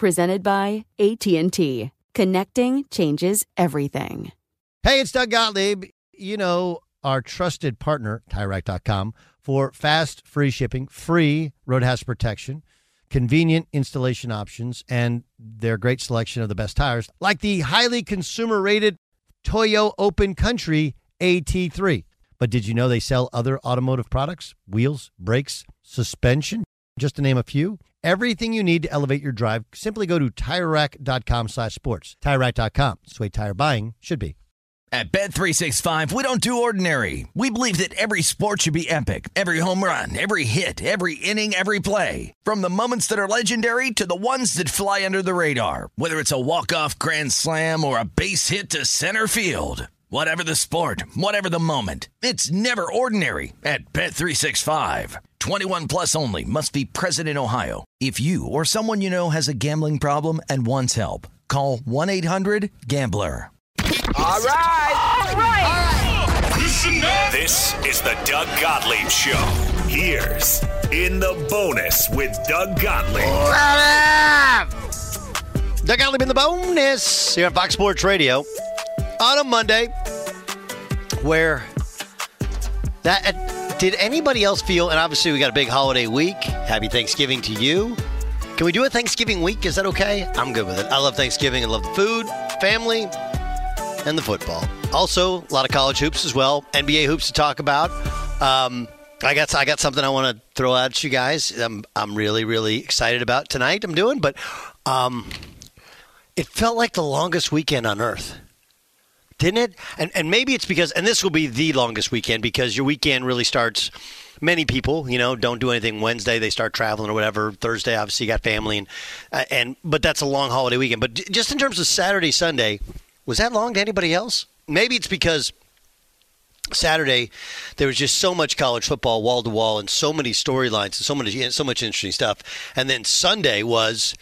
Presented by AT&T. Connecting changes everything. Hey, it's Doug Gottlieb. You know, our trusted partner, TireRack.com, for fast, free shipping, free road hazard protection, convenient installation options, and their great selection of the best tires, like the highly consumer rated Toyo Open Country AT3. But did you know they sell other automotive products? Wheels, brakes, suspension, just to name a few. Everything you need to elevate your drive, simply go to TireRack.com slash sports. TireRack.com. It's the way tire buying should be. At Bet365, we don't do ordinary. We believe that every sport should be epic. Every home run, every hit, every inning, every play. From the moments that are legendary to the ones that fly under the radar. Whether it's a walk-off grand slam or a base hit to center field. Whatever the sport, whatever the moment. It's never ordinary at Bet365. 21 plus only must be present in Ohio. If you or someone you know has a gambling problem and wants help, call 1-800-GAMBLER. All right. All right. Listen up. This is the Doug Gottlieb Show. Here's In the Bonus with Doug Gottlieb. Doug Gottlieb in the bonus here on Fox Sports Radio on a Monday where that did anybody else feel and obviously we got a big holiday week. Happy thanksgiving to you. Can we do a thanksgiving week? Is that okay? I'm good with it. I love thanksgiving. I love the food family and the football. Also a lot of college hoops as well. Nba hoops to talk about. Um, I got I got something I want to throw out at you guys. I'm I'm really really excited about tonight. I'm doing, but um, it felt like the longest weekend on earth didn't it? And and maybe it's because and this will be the longest weekend because your weekend really starts. Many people, you know, don't do anything Wednesday. They start traveling or whatever. Thursday, obviously, you got family and uh, and but that's a long holiday weekend. But just in terms of Saturday, Sunday, was that long to anybody else? Maybe it's because Saturday there was just so much college football wall to wall and so many storylines and so many so much interesting stuff. And then Sunday was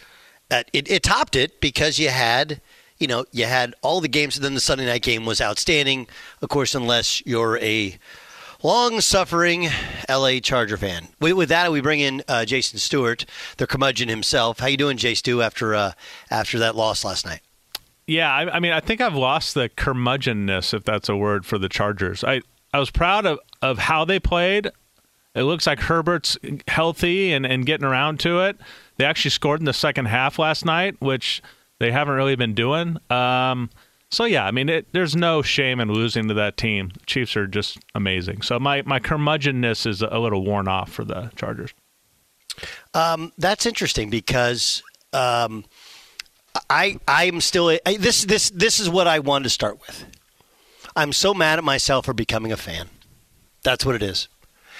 uh, it, it topped it because you had you know, you had all the games, and then the Sunday night game was outstanding. Of course, unless you're a long-suffering LA Charger fan. With, with that, we bring in uh, Jason Stewart, the curmudgeon himself. How you doing, Jay Stu, after uh, after that loss last night? Yeah, I, I mean, I think I've lost the curmudgeonness, if that's a word, for the Chargers. I I was proud of, of how they played. It looks like Herbert's healthy and, and getting around to it. They actually scored in the second half last night, which – they haven't really been doing. Um, so yeah, I mean, it, there's no shame in losing to that team. Chiefs are just amazing. So my my curmudgeonness is a little worn off for the Chargers. Um, that's interesting because um, I I'm still I, this this this is what I wanted to start with. I'm so mad at myself for becoming a fan. That's what it is.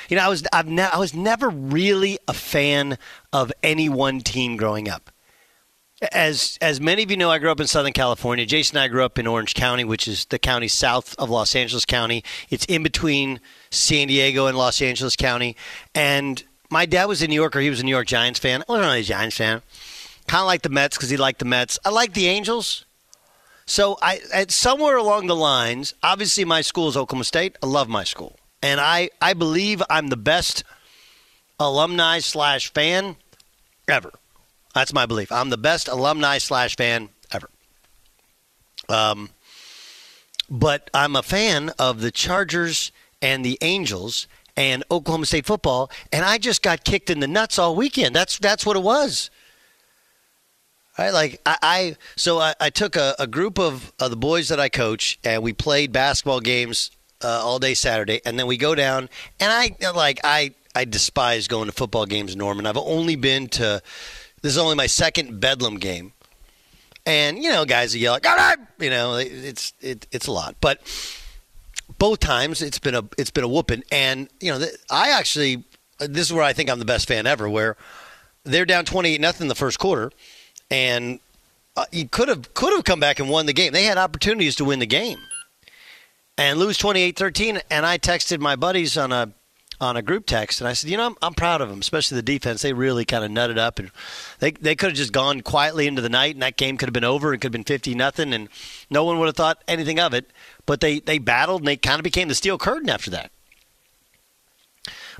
You know, I was I've ne- I was never really a fan of any one team growing up As as many of you know, I grew up in Southern California. Jason and I grew up in Orange County, which is the county south of Los Angeles County. It's in between San Diego and Los Angeles County. And my dad was a New Yorker. He was a New York Giants fan. I wasn't really a Giants fan. Kind of like the Mets because he liked the Mets. I like the Angels. So I at somewhere along the lines, obviously my school is Oklahoma State. I love my school, and I I believe I'm the best alumni slash fan ever. That's my belief. I'm the best alumni slash fan ever. Um, but I'm a fan of the Chargers and the Angels and Oklahoma State football, and I just got kicked in the nuts all weekend. That's that's what it was. Right, like I, I so I, I took a, a group of, of the boys that I coach, and we played basketball games uh, all day Saturday, and then we go down, and I like I I despise going to football games, Norman. I've only been to this is only my second Bedlam game, and you know, guys yell like, "All right," you know, it's it, it's a lot, but both times it's been a it's been a whooping, and you know, I actually this is where I think I'm the best fan ever, where they're down twenty eight nothing in the first quarter. And uh, you could have could have come back and won the game. They had opportunities to win the game and lose 28-13 and I texted my buddies on a on a group text and I said, "You know, I'm, I'm proud of them, especially the defense. They really kind of nutted up and they they could have just gone quietly into the night and that game could have been over. And it could have been 50 nothing and no one would have thought anything of it, but they they battled and they kind of became the steel curtain after that.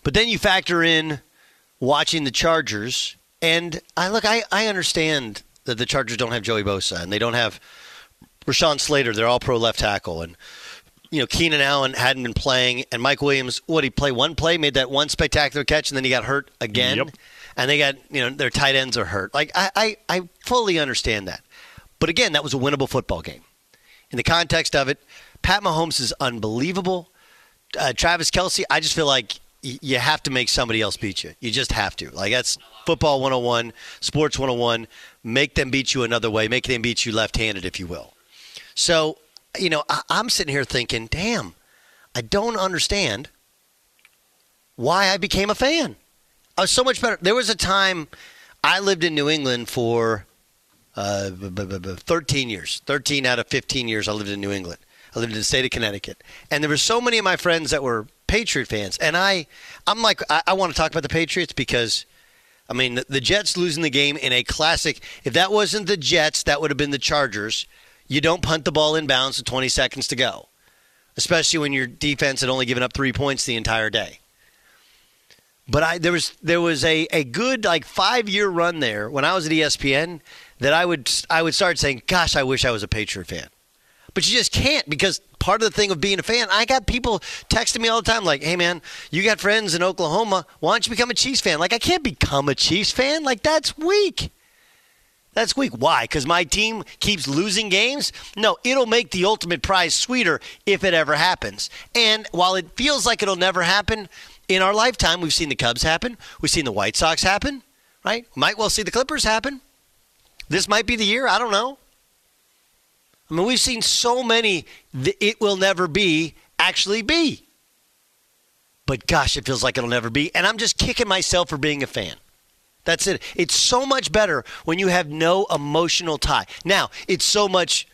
But then you factor in watching the Chargers and I look, I, I understand that the Chargers don't have Joey Bosa and they don't have Rashawn Slater. They're all pro left tackle. And, you know, Keenan Allen hadn't been playing. And Mike Williams, what, he play one play, made that one spectacular catch, and then he got hurt again. Yep. And they got, you know, their tight ends are hurt. Like, I, I, I fully understand that. But again, that was a winnable football game. In the context of it, Pat Mahomes is unbelievable. Uh, Travis Kelce, I just feel like you have to make somebody else beat you. You just have to. Like that's football 101, sports 101. Make them beat you another way. Make them beat you left-handed, if you will. So, you know, I, I'm sitting here thinking, damn, I don't understand why I became a fan. I was so much better. There was a time I lived in New England for uh, 13 years. 13 out of 15 years I lived in New England. I lived in the state of Connecticut. And there were so many of my friends that were Patriot fans. And I, I'm like, I, I want to talk about the Patriots because, I mean, the, the Jets losing the game in a classic. If that wasn't the Jets, that would have been the Chargers. You don't punt the ball in bounds with 20 seconds to go, especially when your defense had only given up three points the entire day. But I there was there was a, a good like five year run there when I was at ESPN that I would I would start saying, "Gosh, I wish I was a Patriot fan." But you just can't because part of the thing of being a fan, I got people texting me all the time like, hey, man, you got friends in Oklahoma. Why don't you become a Chiefs fan? Like, I can't become a Chiefs fan. Like, that's weak. That's weak. Why? Because my team keeps losing games? No, it'll make the ultimate prize sweeter if it ever happens. And while it feels like it'll never happen, in our lifetime, we've seen the Cubs happen. We've seen the White Sox happen, right? Might well see the Clippers happen. This might be the year. I don't know. I mean, we've seen so many it will never be actually be. But gosh, it feels like it'll never be. And I'm just kicking myself for being a fan. That's it. It's so much better when you have no emotional tie. Now, it's so much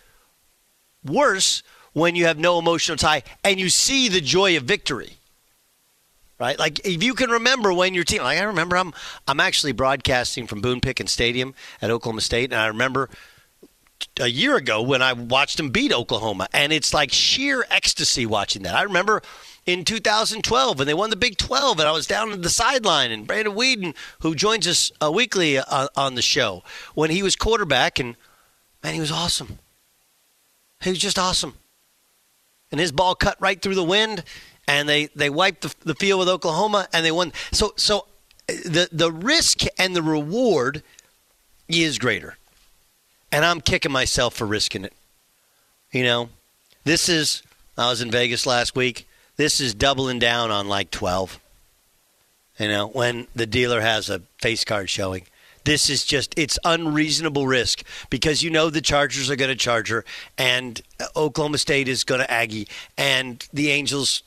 worse when you have no emotional tie and you see the joy of victory. Right? Like if you can remember when your team like I remember I'm I'm actually broadcasting from Boone Pickens Stadium at Oklahoma State and I remember a year ago when I watched them beat Oklahoma, and it's like sheer ecstasy watching that. I remember in 2012 when they won the Big 12, and I was down at the sideline, and Brandon Weeden, who joins us uh, weekly uh, on the show, when he was quarterback, and man, he was awesome. He was just awesome, and his ball cut right through the wind, and they they wiped the, the field with Oklahoma, and they won. So so uh, the the risk and the reward is greater and I'm kicking myself for risking it. You know, this is, I was in Vegas last week. This is doubling down on like 12. You know, when the dealer has a face card showing. This is just, it's unreasonable risk because you know the Chargers are going to Charger and Oklahoma State is going to Aggie and the Angels,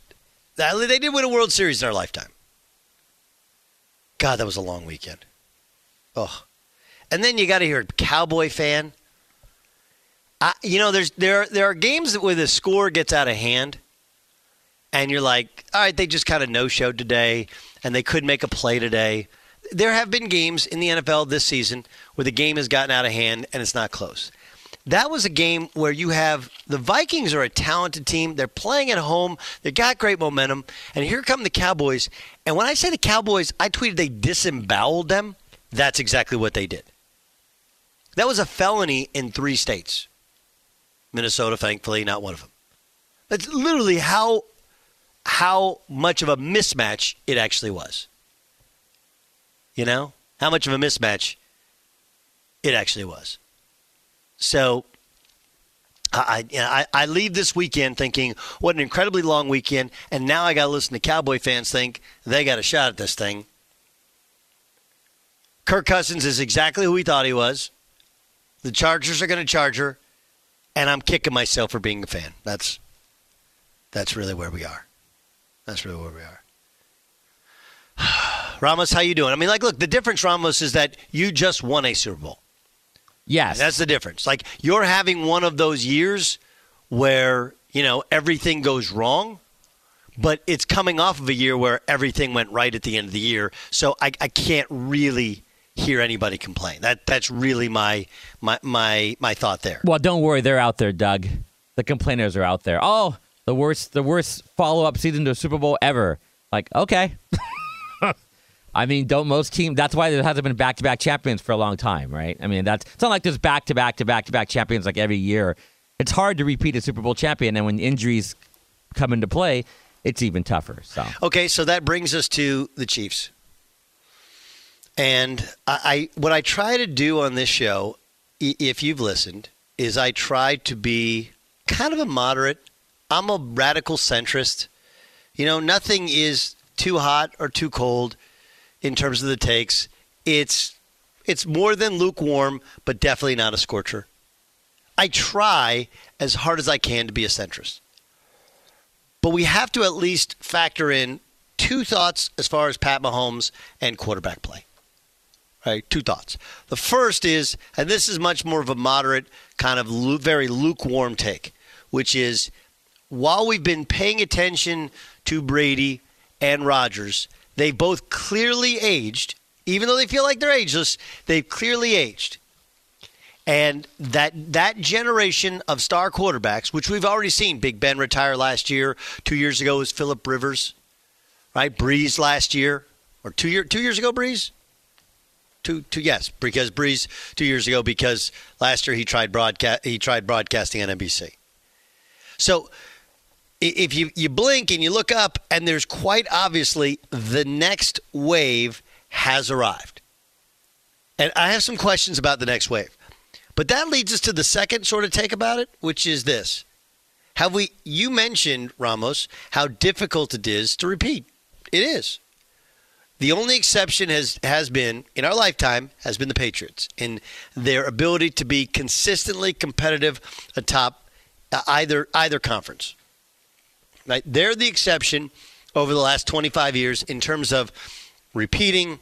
they did win a World Series in our lifetime. God, that was a long weekend. Oh, and then you got to hear a Cowboy fan. I, you know, there's there there are games where the score gets out of hand, and you're like, all right, they just kind of no showed today, and they couldn't make a play today. There have been games in the NFL this season where the game has gotten out of hand and it's not close. That was a game where you have the Vikings are a talented team. They're playing at home. They got great momentum. And here come the Cowboys. And when I say the Cowboys, I tweeted they disemboweled them. That's exactly what they did. That was a felony in three states. Minnesota, thankfully, not one of them. That's literally how how much of a mismatch it actually was. You know? How much of a mismatch it actually was. So I, I, I leave this weekend thinking, what an incredibly long weekend, and now I got to listen to Cowboy fans think they got a shot at this thing. Kirk Cousins is exactly who we thought he was. The Chargers are going to charge her, and I'm kicking myself for being a fan. That's that's really where we are. That's really where we are. Ramos, how you doing? I mean, like, look, the difference, Ramos, is that you just won a Super Bowl. Yes. That's the difference. Like you're having one of those years where, you know, everything goes wrong, but it's coming off of a year where everything went right at the end of the year. So I, I can't really hear anybody complain. That that's really my my my my thought there. Well, don't worry, they're out there, Doug. The complainers are out there. Oh, the worst the worst follow up season to a Super Bowl ever. Like, okay. I mean, don't most teams? That's why there hasn't been back to back champions for a long time, right? I mean, that's it's not like there's back to back to back to back champions like every year. It's hard to repeat a Super Bowl champion, and when injuries come into play, it's even tougher. So okay, so that brings us to the Chiefs, and I, I what I try to do on this show, if you've listened, is I try to be kind of a moderate. I'm a radical centrist. You know, nothing is too hot or too cold in terms of the takes. It's it's more than lukewarm, but definitely not a scorcher. I try as hard as I can to be a centrist. But we have to at least factor in two thoughts as far as Pat Mahomes and quarterback play. Right? Two thoughts. The first is, and this is much more of a moderate, kind of lu- very lukewarm take, which is while we've been paying attention to Brady and Rodgers, they both clearly aged, even though they feel like they're ageless, they've clearly aged. And that that generation of star quarterbacks, which we've already seen, Big Ben retire last year. Two years ago was Philip Rivers, right? Brees last year, or two year two years ago, Brees? Two, two, yes, because Brees two years ago because last year he tried broadcast he tried broadcasting on NBC. So if you, you blink and you look up, and there's quite obviously the next wave has arrived. And I have some questions about the next wave. But that leads us to the second sort of take about it, which is this. Have we you mentioned, Ramos, how difficult it is to repeat. It is. The only exception has has been in our lifetime has been the Patriots in their ability to be consistently competitive atop uh, either either conference. Right? They're the exception over the last 25 years in terms of repeating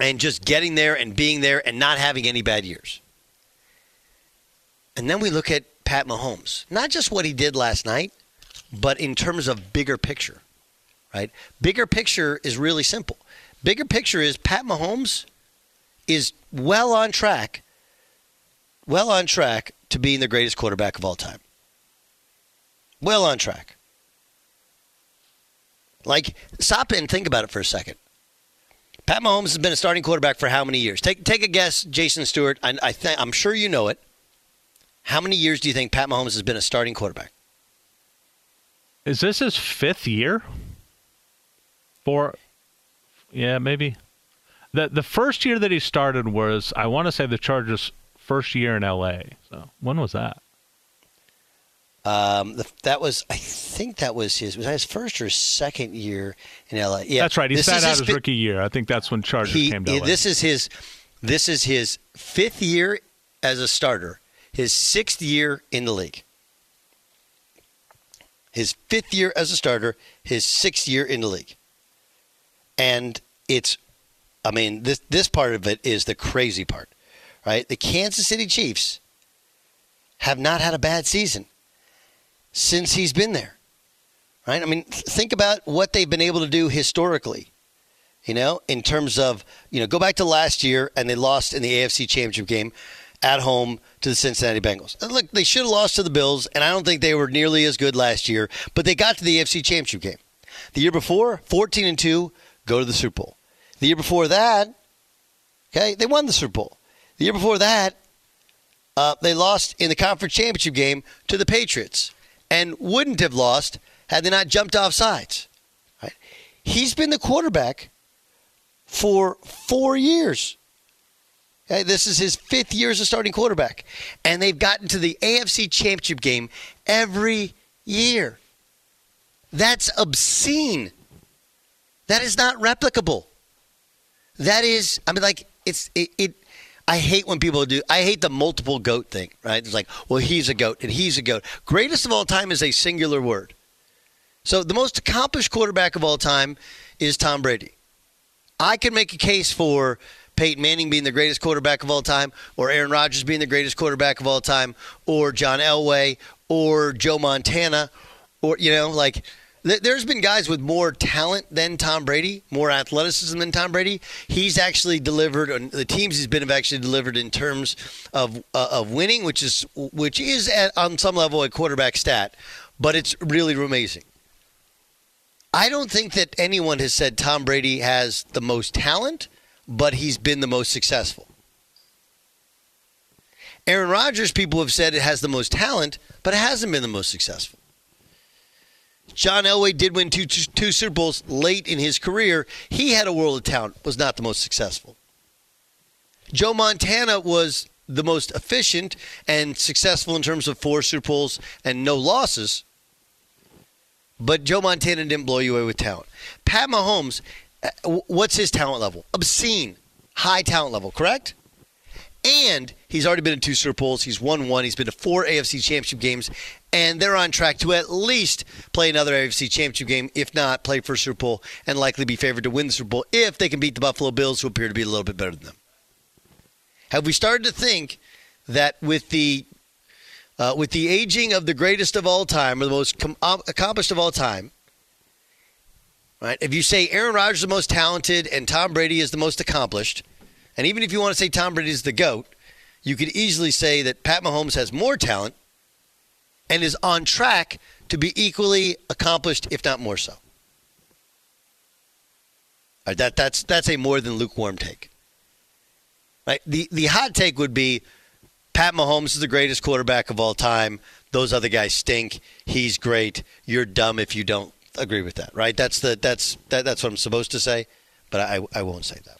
and just getting there and being there and not having any bad years. And then we look at Pat Mahomes, not just what he did last night, but in terms of bigger picture, right? Bigger picture is really simple. Bigger picture is Pat Mahomes is well on track, well on track to being the greatest quarterback of all time. Well on track. Like, stop and think about it for a second. Pat Mahomes has been a starting quarterback for how many years? Take take a guess, Jason Stewart. I, I th- I'm sure you know it. How many years do you think Pat Mahomes has been a starting quarterback? Is this his fifth year? Four? Yeah, maybe. the The first year that he started was, I want to say, the Chargers' first year in L.A. So when was that? Um, the, that was, I think that was his. Was that his first or second year in LA? Yeah, that's right. He sat out his, his rookie year. I think that's when Chargers he, came to LA. This is his. This is his fifth year as a starter. His sixth year in the league. His fifth year as a starter. His sixth year in the league. And it's, I mean, this this part of it is the crazy part. right? The Kansas City Chiefs have not had a bad season since he's been there, right? I mean, think about what they've been able to do historically. You know, in terms of you know, go back to last year and they lost in the AFC Championship game at home to the Cincinnati Bengals. Look, they should have lost to the Bills, and I don't think they were nearly as good last year, but they got to the AFC Championship game. The year before, 14 and 2, go to the Super Bowl. The year before that, okay, they won the Super Bowl. The year before that, uh, they lost in the conference championship game to the Patriots and wouldn't have lost had they not jumped off sides. Right? He's been the quarterback for four years. Okay, this is his fifth year as a starting quarterback. And they've gotten to the AFC championship game every year. That's obscene. That is not replicable. That is, I mean, like, it's, it, it I hate when people do. I hate the multiple goat thing, right? It's like, well, he's a goat and he's a goat. Greatest of all time is a singular word. So the most accomplished quarterback of all time is Tom Brady. I can make a case for Peyton Manning being the greatest quarterback of all time, or Aaron Rodgers being the greatest quarterback of all time, or John Elway, or Joe Montana, or you know, like there's been guys with more talent than Tom Brady, more athleticism than Tom Brady. He's actually delivered. The teams he's been have actually delivered in terms of uh, of winning, which is which is at, on some level a quarterback stat, but it's really amazing. I don't think that anyone has said Tom Brady has the most talent, but he's been the most successful. Aaron Rodgers, people have said it has the most talent, but it hasn't been the most successful. John Elway did win two, Super Bowls late in his career. He had a world of talent, was not the most successful. Joe Montana was the most efficient and successful in terms of four Super Bowls and no losses. But Joe Montana didn't blow you away with talent. Pat Mahomes, uh, what's his talent level? Obscene, high talent level, correct? And he's already been in two Super Bowls. He's won one. He's been to four AFC Championship games, and they're on track to at least play another AFC Championship game, if not play for Super Bowl, and likely be favored to win the Super Bowl if they can beat the Buffalo Bills, who appear to be a little bit better than them. Have we started to think that with the uh, with the aging of the greatest of all time, or the most com- uh, accomplished of all time, right? If you say Aaron Rodgers is the most talented and Tom Brady is the most accomplished, and even if you want to say Tom Brady is the GOAT, you could easily say that Pat Mahomes has more talent and is on track to be equally accomplished, if not more so. Right, that, that's, that's a more than lukewarm take. Right? The, the hot take would be Pat Mahomes is the greatest quarterback of all time. Those other guys stink. He's great. You're dumb if you don't agree with that, right? That's the that's that, that's what I'm supposed to say, but I I won't say that.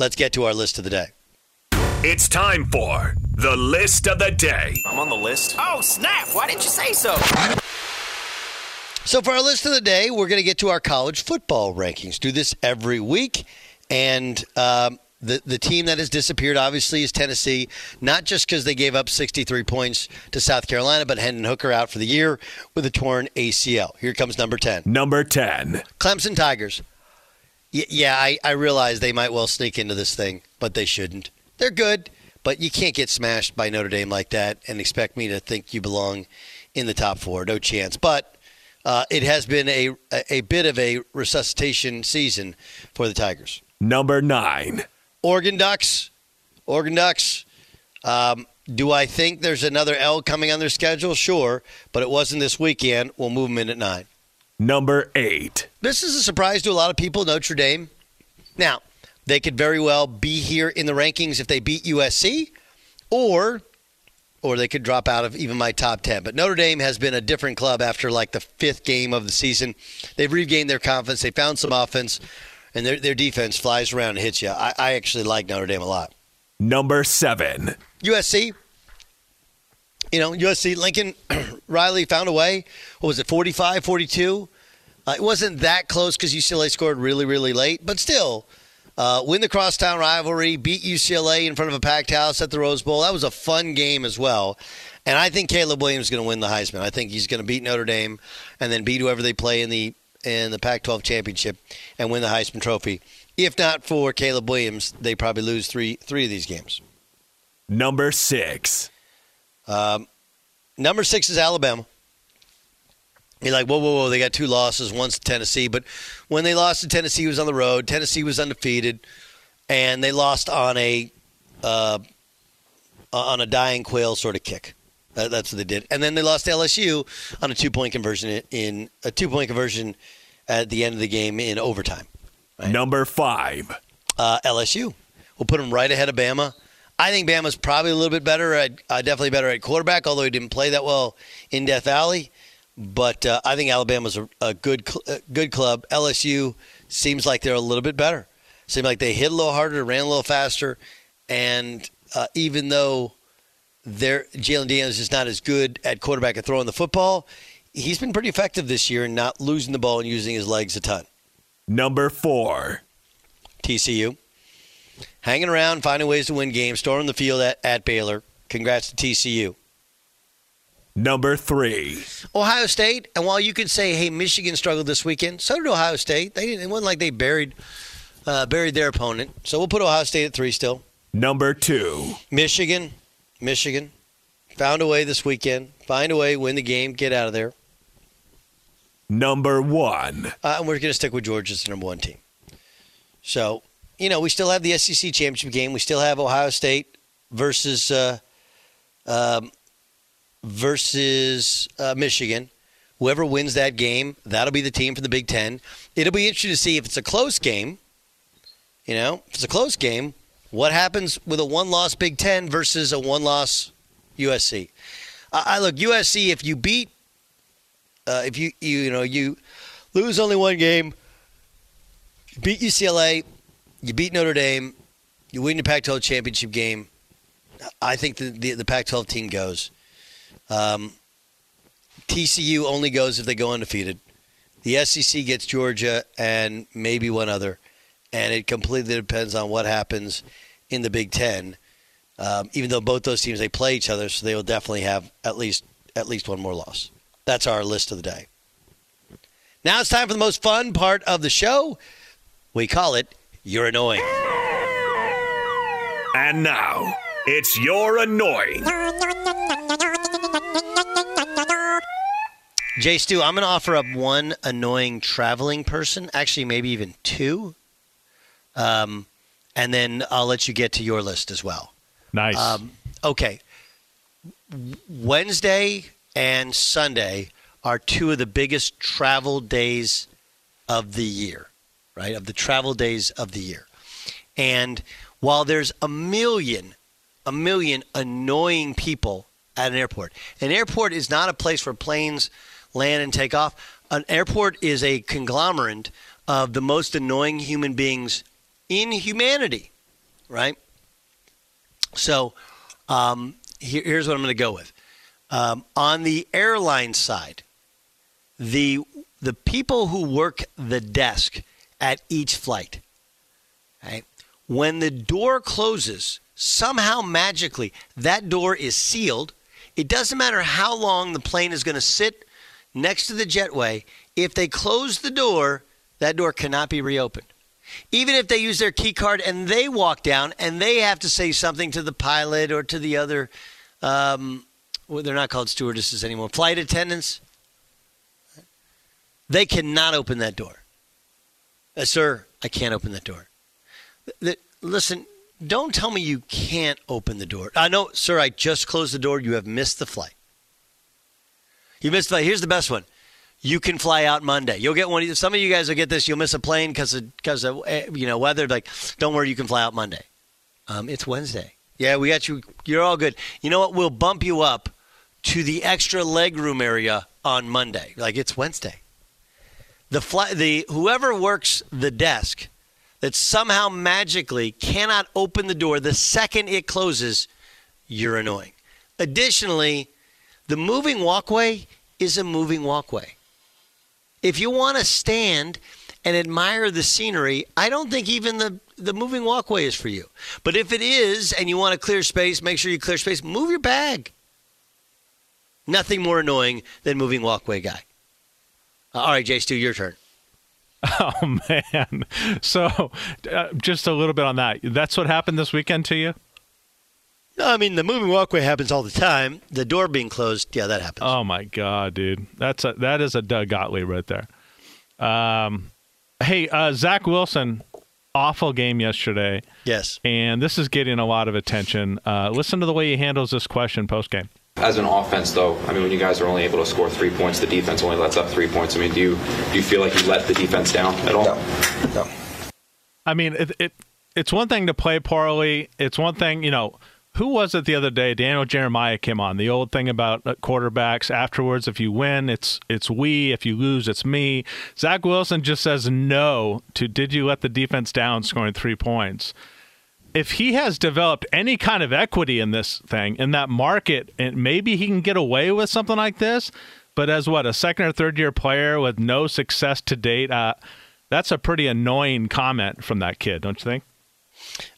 Let's get to our list of the day. It's time for the list of the day. I'm on the list. Oh, snap. Why didn't you say so? So, for our list of the day, we're going to get to our college football rankings. Do this every week. And um, the, the team that has disappeared, obviously, is Tennessee, not just because they gave up 63 points to South Carolina, but Hendon Hooker out for the year with a torn ACL. Here comes number 10. Number 10. Clemson Tigers. Y- yeah, I, I realize they might well sneak into this thing, but they shouldn't. They're good, but you can't get smashed by Notre Dame like that and expect me to think you belong in the top four. No chance. But uh, it has been a, a, bit of a resuscitation season for the Tigers. Number 9. Oregon Ducks. Oregon Ducks. Um, do I think there's another L coming on their schedule? Sure, but it wasn't this weekend. We'll move them in at nine. Number 8. This is a surprise to a lot of people, Notre Dame. Now, they could very well be here in the rankings if they beat USC, or or they could drop out of even my top 10. But Notre Dame has been a different club after like the fifth game of the season. They've regained their confidence. They found some offense, and their, their defense flies around and hits you. I, I actually like Notre Dame a lot. Number 7. USC. You know, USC, Lincoln Riley found a way. What was it, 45, 42? Uh, it wasn't that close because UCLA scored really, really late, but still, uh, win the crosstown rivalry, beat UCLA in front of a packed house at the Rose Bowl. That was a fun game as well. And I think Caleb Williams is going to win the Heisman. I think he's going to beat Notre Dame and then beat whoever they play in the in the Pac-12 championship and win the Heisman Trophy. If not for Caleb Williams, they probably lose three three of these games. Number 6. Um, number six is Alabama. You're like, whoa, whoa, whoa! They got two losses. One's to Tennessee, but when they lost to Tennessee, it was on the road. Tennessee was undefeated, and they lost on a uh, on a dying quail sort of kick. That, that's what they did, and then they lost to LSU on a two point conversion in, a two point conversion at the end of the game in overtime. Number 5. Uh, LSU. We'll put them right ahead of Bama. I think Bama's probably a little bit better at uh, definitely better at quarterback, although he didn't play that well in Death Valley. But uh, I think Alabama's a, a good cl- a good club. LSU seems like they're a little bit better. Seems like they hit a little harder, ran a little faster, and uh, even though their Jalen Daniels is not as good at quarterback at throwing the football, he's been pretty effective this year in not losing the ball and using his legs a ton. Number 4. TCU. Hanging around, finding ways to win games, storming the field at, at Baylor. Congrats to TCU. Number 3. Ohio State, and while you could say, hey, Michigan struggled this weekend, so did Ohio State. They didn't, it wasn't like they buried uh, buried their opponent. So we'll put Ohio State at three still. Number two. Michigan, Michigan, found a way this weekend. Find a way, win the game, get out of there. Number one. Uh, and we're going to stick with Georgia as the number one team. So, you know, we still have the SEC championship game. We still have Ohio State versus uh, um, versus uh, Michigan. Whoever wins that game, that'll be the team for the Big Ten. It'll be interesting to see if it's a close game. You know, if it's a close game, what happens with a one-loss Big Ten versus a one-loss USC? I, I look USC. If you beat, uh, if you, you you know you lose only one game, beat UCLA, you beat Notre Dame, you win the Pac-12 championship game. I think the the, the Pac-12 team goes. Um, TCU only goes if they go undefeated. The SEC gets Georgia and maybe one other, and it completely depends on what happens in the Big Ten. Um, even though both those teams they play each other, so they will definitely have at least at least one more loss. That's our list of the day. Now it's time for the most fun part of the show. We call it "You're Annoying." And now it's you're annoying. Jay Stu, I'm going to offer up one annoying traveling person, actually, maybe even two. Um, and then I'll let you get to your list as well. Nice. Um, okay. Wednesday and Sunday are two of the biggest travel days of the year, right? Of the travel days of the year. And while there's a million, a million annoying people at an airport, an airport is not a place where planes land and take off. An airport is a conglomerate of the most annoying human beings in humanity, right? So um, here, here's what I'm going to go with. Um, on the airline side, the the people who work the desk at each flight, right? When the door closes, somehow magically that door is sealed. It doesn't matter how long the plane is going to sit next to the jetway. If they close the door, that door cannot be reopened. Even if they use their key card and they walk down and they have to say something to the pilot or to the other, um, well, they're not called stewardesses anymore, flight attendants, they cannot open that door. Uh, sir, I can't open that door. The, listen, don't tell me you can't open the door. I know, sir, I just closed the door. You have missed the flight. You missed the flight. Here's the best one. You can fly out Monday. You'll get one. Some of you guys will get this. You'll miss a plane because of because of eh, you know weather. Like, don't worry, you can fly out Monday. Um, it's Wednesday. Yeah, we got you. You're all good. You know what? We'll bump you up to the extra legroom area on Monday. Like it's Wednesday. The fly, the whoever works the desk that somehow magically cannot open the door the second it closes, you're annoying. Additionally, the moving walkway is a moving walkway. If you want to stand and admire the scenery, I don't think even the, the moving walkway is for you. But if it is and you want to clear space, make sure you clear space, move your bag. Nothing more annoying than moving walkway guy. All right, Jay Stu, your turn. Oh man! So, uh, just a little bit on that. That's what happened this weekend to you. No, I mean the moving walkway happens all the time. The door being closed, yeah, that happens. Oh my god, dude! That's a that is a Doug Gottlieb right there. Um, hey, uh, Zach Wilson, awful game yesterday. Yes, and this is getting a lot of attention. Uh, listen to the way he handles this question post game. As an offense, though, I mean, when you guys are only able to score three points, the defense only lets up three points. I mean, do you do you feel like you let the defense down at all? No. no. I mean, it, it it's one thing to play poorly. It's one thing, you know. Who was it the other day? Daniel Jeremiah came on. The old thing about uh, quarterbacks afterwards: if you win, it's it's we. If you lose, it's me. Zach Wilson just says no to. Did you let the defense down, scoring three points? If he has developed any kind of equity in this thing in that market and maybe he can get away with something like this but as what a second or third year player with no success to date uh, that's a pretty annoying comment from that kid don't you think?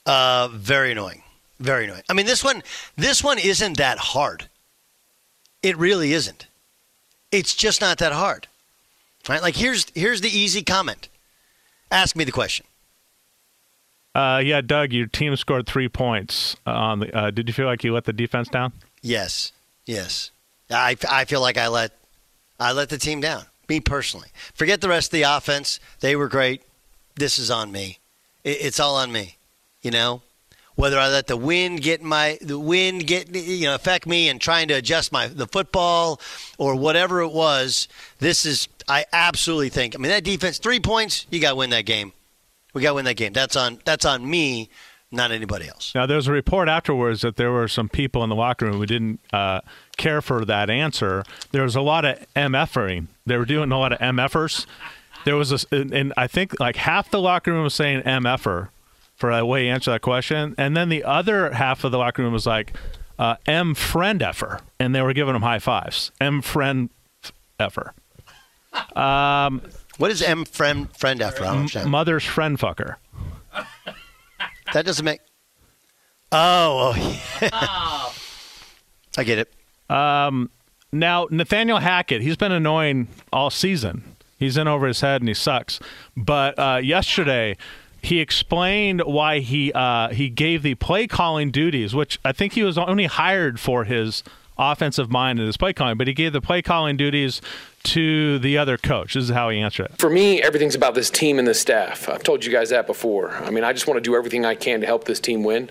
Uh, very annoying. Very annoying. I mean this one this one isn't that hard. It really isn't. It's just not that hard. Right? Like here's here's the easy comment. Ask me the question Uh, yeah, Doug, your team scored three points on the. Uh, did you feel like you let the defense down? Yes, yes. I, I feel like I let I let the team down. Me personally. Forget the rest of the offense. They were great. This is on me. It, it's all on me. You know, whether I let the wind get my the wind get you know affect me and trying to adjust my the football or whatever it was. This is I absolutely think. I mean that defense three points. You got to win that game. We got to win that game. That's on that's on me not anybody else. Now, there was a report afterwards that there were some people in the locker room who didn't uh, care for that answer. There was a lot of MFering. They were doing a lot of MFers. There was a, and I think like half the locker room was saying MFer for the way he answered that question, and then the other half of the locker room was like uh, M friend effer, and they were giving him high fives. M friend effer. Um, what is M friend friend effer? I don't understand. Mother's friend fucker. That doesn't make. Oh, oh yeah. I get it. Um, now Nathaniel Hackett, he's been annoying all season. He's in over his head and he sucks. But uh, yesterday, he explained why he uh, he gave the play calling duties, which I think he was only hired for his offensive mind and his play calling, but he gave the play calling duties to the other coach. This is how he answered it. For me, everything's about this team and the staff. I've told you guys that before. I mean, I just want to do everything I can to help this team win.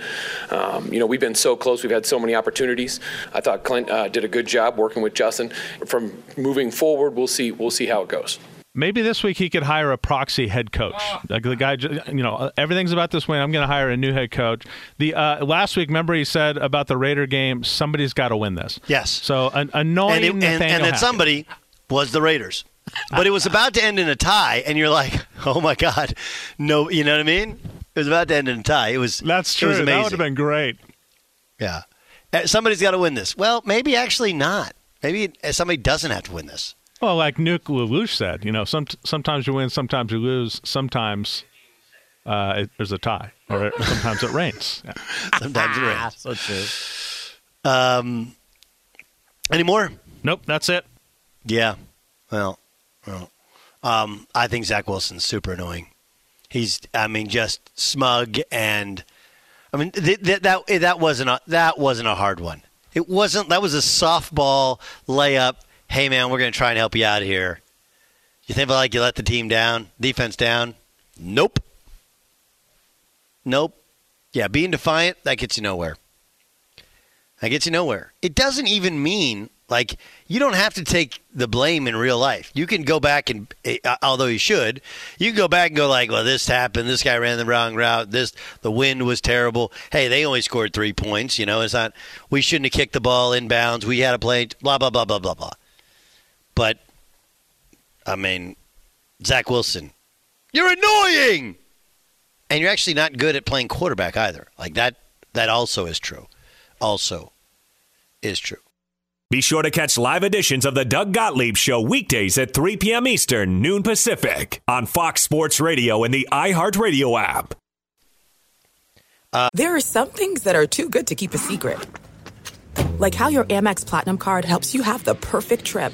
Um, you know, we've been so close. We've had so many opportunities. I thought Clint uh, did a good job working with Justin. From moving forward, we'll see. We'll see how it goes. Maybe this week he could hire a proxy head coach. Like the guy, you know, everything's about this win. I'm going to hire a new head coach. The uh, last week, remember he said about the Raider game, somebody's got to win this. Yes. So an annoying and, it, and, and that somebody was the Raiders. But it was about to end in a tie, and you're like, oh my god, no, you know what I mean? It was about to end in a tie. It was that's true. Was that would have been great. Yeah, uh, somebody's got to win this. Well, maybe actually not. Maybe somebody doesn't have to win this. Well, like Nuke LaLoosh said, you know, some, sometimes you win, sometimes you lose, sometimes uh, it, there's a tie, or it, sometimes it rains. Yeah. sometimes it rains. so true. Um, any more? Nope, that's it. Yeah. Well, well, um, I think Zach Wilson's super annoying. He's, I mean, just smug and, I mean, th- th- that that wasn't a that wasn't a hard one. It wasn't. That was a softball layup hey man, we're going to try and help you out here. You think like you let the team down, defense down? Nope. Nope. Yeah, being defiant, that gets you nowhere. That gets you nowhere. It doesn't even mean like you don't have to take the blame in real life. You can go back and, uh, although you should, you can go back and go like, well, this happened. This guy ran the wrong route. This the wind was terrible. Hey, they only scored three points. You know, it's not. We shouldn't have kicked the ball inbounds. We had a play. Blah blah blah blah blah blah. But I mean, Zach Wilson, you're annoying, and you're actually not good at playing quarterback either. Like that. That also is true. Also, is true. Be sure to catch live editions of the Doug Gottlieb Show weekdays at 3 p.m. Eastern, noon Pacific, on Fox Sports Radio and the iHeartRadio app. Uh, there are some things that are too good to keep a secret, like how your Amex Platinum card helps you have the perfect trip.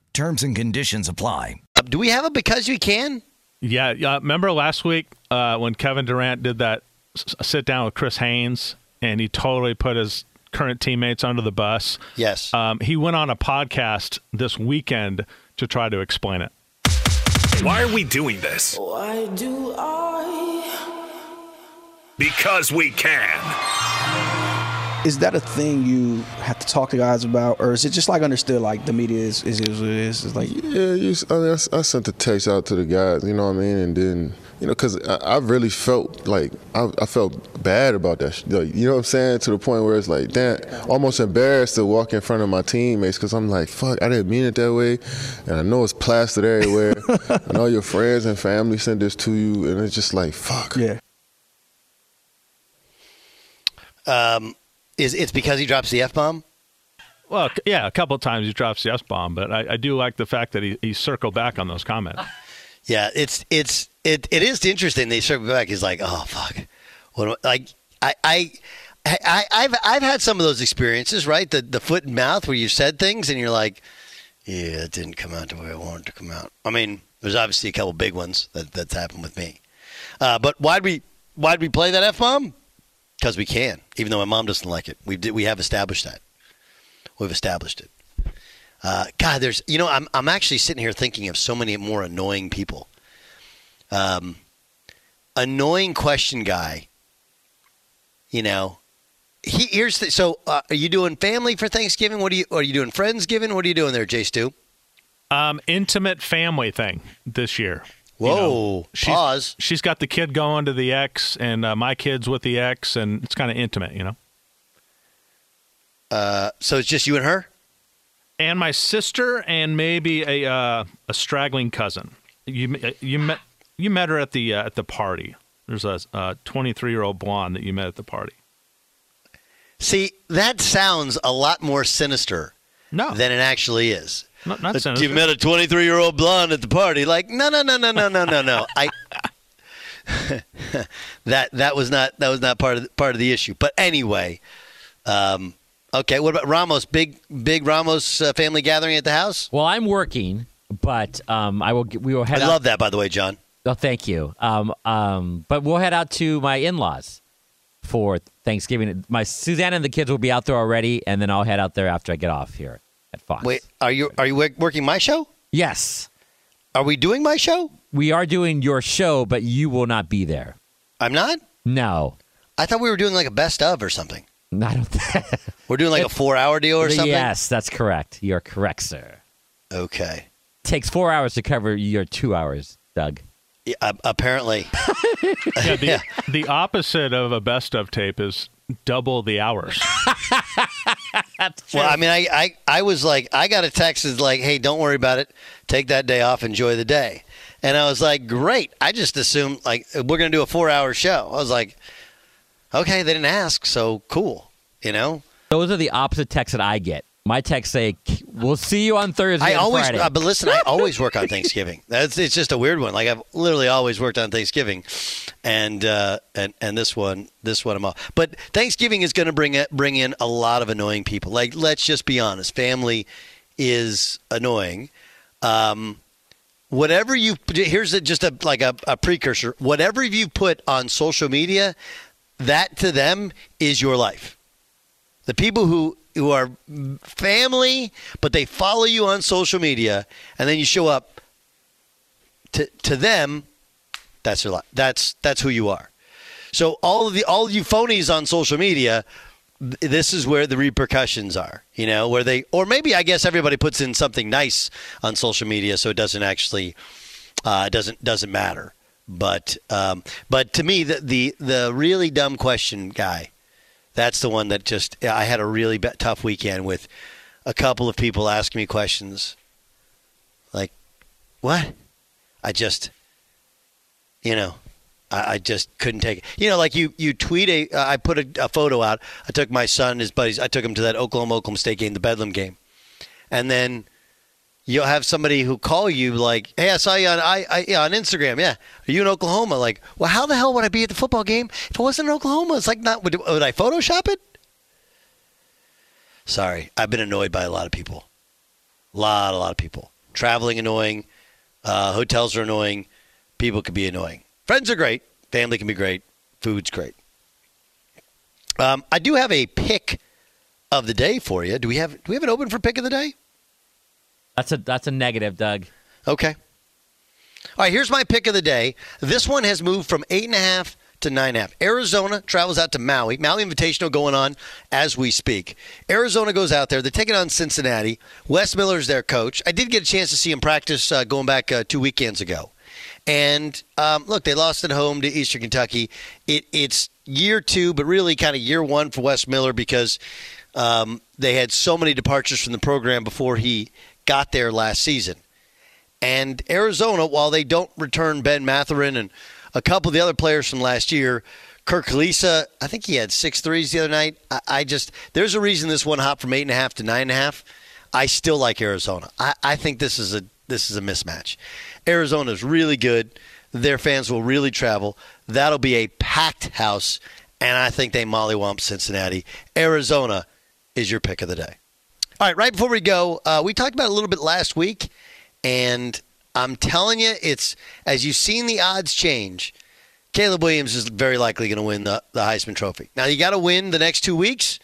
Terms and conditions apply. Uh, do we have a because we can? Yeah, yeah. Remember last week uh, when Kevin Durant did that s- sit down with Chris Haynes and he totally put his current teammates under the bus? Yes. Um, he went on a podcast this weekend to try to explain it. Why are we doing this? Why do I? Because we can. Is that a thing you have to talk to guys about, or is it just like understood? Like the media is is, is what it is. Like Yeah, you, I, mean, I s- I sent the text out to the guys, you know what I mean, and then you know, cause I, I really felt like I, I felt bad about that. sh- Like, you know what I'm saying? To the point where it's like, damn, almost embarrassed to walk in front of my teammates, cause I'm like, fuck, I didn't mean it that way, and I know it's plastered everywhere, and all your friends and family sent this to you, and it's just like, fuck. Yeah. Um, is it's because he drops the f bomb? Well, yeah, a couple of times he drops the S bomb, but I, I do like the fact that he, he circled back on those comments. Yeah, it's it's it it is interesting. They circle back. He's like, oh fuck, what? am I-" Like I I. I, I've I've had some of those experiences, right? The the foot and mouth where you said things and you're like, yeah, it didn't come out the way I wanted to come out. I mean, there's obviously a couple big ones that that's happened with me. Uh, but why'd we why'd we play that f bomb? Because we can, even though my mom doesn't like it. We did we have established that. We've established it. Uh, God, there's you know I'm I'm actually sitting here thinking of so many more annoying people. Um, annoying question guy. You know, he here's the, so uh, are you doing family for Thanksgiving? What are you are you doing friendsgiving? What are you doing there, Jay Stu? Um, intimate family thing this year. You Whoa, know, she's, pause. She's got the kid going to the ex, and uh, my kid's with the ex, and it's kind of intimate, you know. Uh, so it's just you and her, and my sister, and maybe a uh, a straggling cousin. You you met you met her at the uh, at the party. There's a 23 year old blonde that you met at the party. See, that sounds a lot more sinister no. than it actually is. Not, not sinister. You met a 23 year old blonde at the party. Like, no, no, no, no, no, no, no, no. I that that was not that was not part of the, part of the issue. But anyway, um, okay. What about Ramos? Big big Ramos uh, family gathering at the house. Well, I'm working, but um, I will. We will I head. out- I love that, by the way, John. Oh, thank you. Um, um, but we'll head out to my in-laws for Thanksgiving. My Suzanne and the kids will be out there already, and then I'll head out there after I get off here at Fox. Wait, are you are you working my show? Yes. Are we doing my show? We are doing your show, but you will not be there. I'm not. No. I thought we were doing like a best of or something. No, I don't. Think. We're doing like a four hour deal or something. Yes, that's correct. You're correct, sir. Okay. takes four hours to cover your two hours, Doug. Yeah, apparently. Yeah, the, the opposite of a best of tape is double the hours. Well, I mean, I, I, I was like, I got a text that's like, hey, don't worry about it. Take that day off. Enjoy the day. And I was like, great. I just assumed, like, we're going to do a four hour show. I was like, okay, they didn't ask. So cool. You know? Those are the opposite texts that I get. My texts say, "We'll see you on Thursday." I and always, uh, but listen, I always work on Thanksgiving. That's it's just a weird one. Like I've literally always worked on Thanksgiving, and uh, and and this one, this one I'm off. But Thanksgiving is going to bring it, bring in a lot of annoying people. Like let's just be honest, family is annoying. Um, whatever you here's a, just a like a, a precursor. Whatever you put on social media, that to them is your life. The people who who are family, but they follow you on social media, and then you show up to to them. That's life. That's that's who you are. So all of the all of you phonies on social media, this is where the repercussions are. You know, where they or maybe I guess everybody puts in something nice on social media, so it doesn't actually uh, doesn't doesn't matter. But um, but to me, the, the the really dumb question guy that's the one that just I had a really be- tough weekend with a couple of people asking me questions. Like what? I just you know I, I just couldn't take it. You know like you you tweet a uh, I put a, a photo out. I took my son and his buddies I took him to that Oklahoma Oklahoma State game the Bedlam game. And then you'll have somebody who call you like, "Hey, I saw you on I, I yeah, on Instagram. Yeah, are you in Oklahoma?" Like, well, how the hell would I be at the football game if I wasn't in Oklahoma? It's like not would, would I Photoshop it? Sorry, I've been annoyed by a lot of people. A lot, a lot of people. Traveling annoying. Uh, hotels are annoying. People can be annoying. Friends are great. Family can be great. Food's great. Um, I do have a pick of the day for you. Do we have do we have it open for pick of the day? That's a that's a negative, Doug. Okay. All right, here's my pick of the day. This one has moved from eight and a half to nine and a half. Arizona travels out to Maui. Maui Invitational going on as we speak. Arizona goes out there. They're taking on Cincinnati. Wes Miller's their coach. I did get a chance to see him practice uh, going back uh, two weekends ago. And um, look, they lost at home to Eastern Kentucky. It, it's year two, but really kind of year one for Wes Miller because um, they had so many departures from the program before he got there last season. And Arizona, while they don't return Ben Mathurin and a couple of the other players from last year, Kerr Kriisa, I think he had six threes the other night. I, I just there's a reason this one hopped from eight and a half to nine and a half. I still like Arizona. I, I think this is a this is a mismatch. Arizona is really good. Their fans will really travel. That'll be a packed house, and I think they mollywump Cincinnati. Arizona is your pick of the day. All right, right before we go, uh, we talked about a little bit last week, and I'm telling you, it's as you've seen the odds change. Caleb Williams is very likely going to win the, the Heisman Trophy. Now you got to win the next two weeks,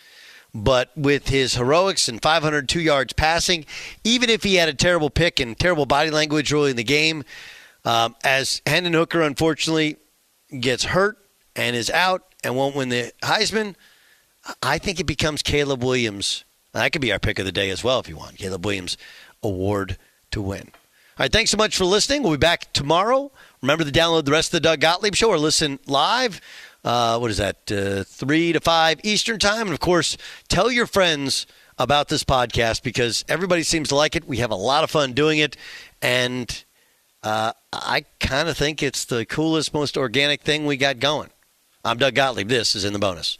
but with his heroics and 502 yards passing, even if he had a terrible pick and terrible body language early in the game, um, as Hendon Hooker unfortunately gets hurt and is out and won't win the Heisman, I think it becomes Caleb Williams. That could be our pick of the day as well if you want. Caleb Williams award to win. All right, thanks so much for listening. We'll be back tomorrow. Remember to download the rest of the Doug Gottlieb Show or listen live. Uh, what is that? Uh, 3 to 5 Eastern Time. And of course, tell your friends about this podcast because everybody seems to like it. We have a lot of fun doing it. And uh, I kind of think it's the coolest, most organic thing we got going. I'm Doug Gottlieb. This is In the Bonus.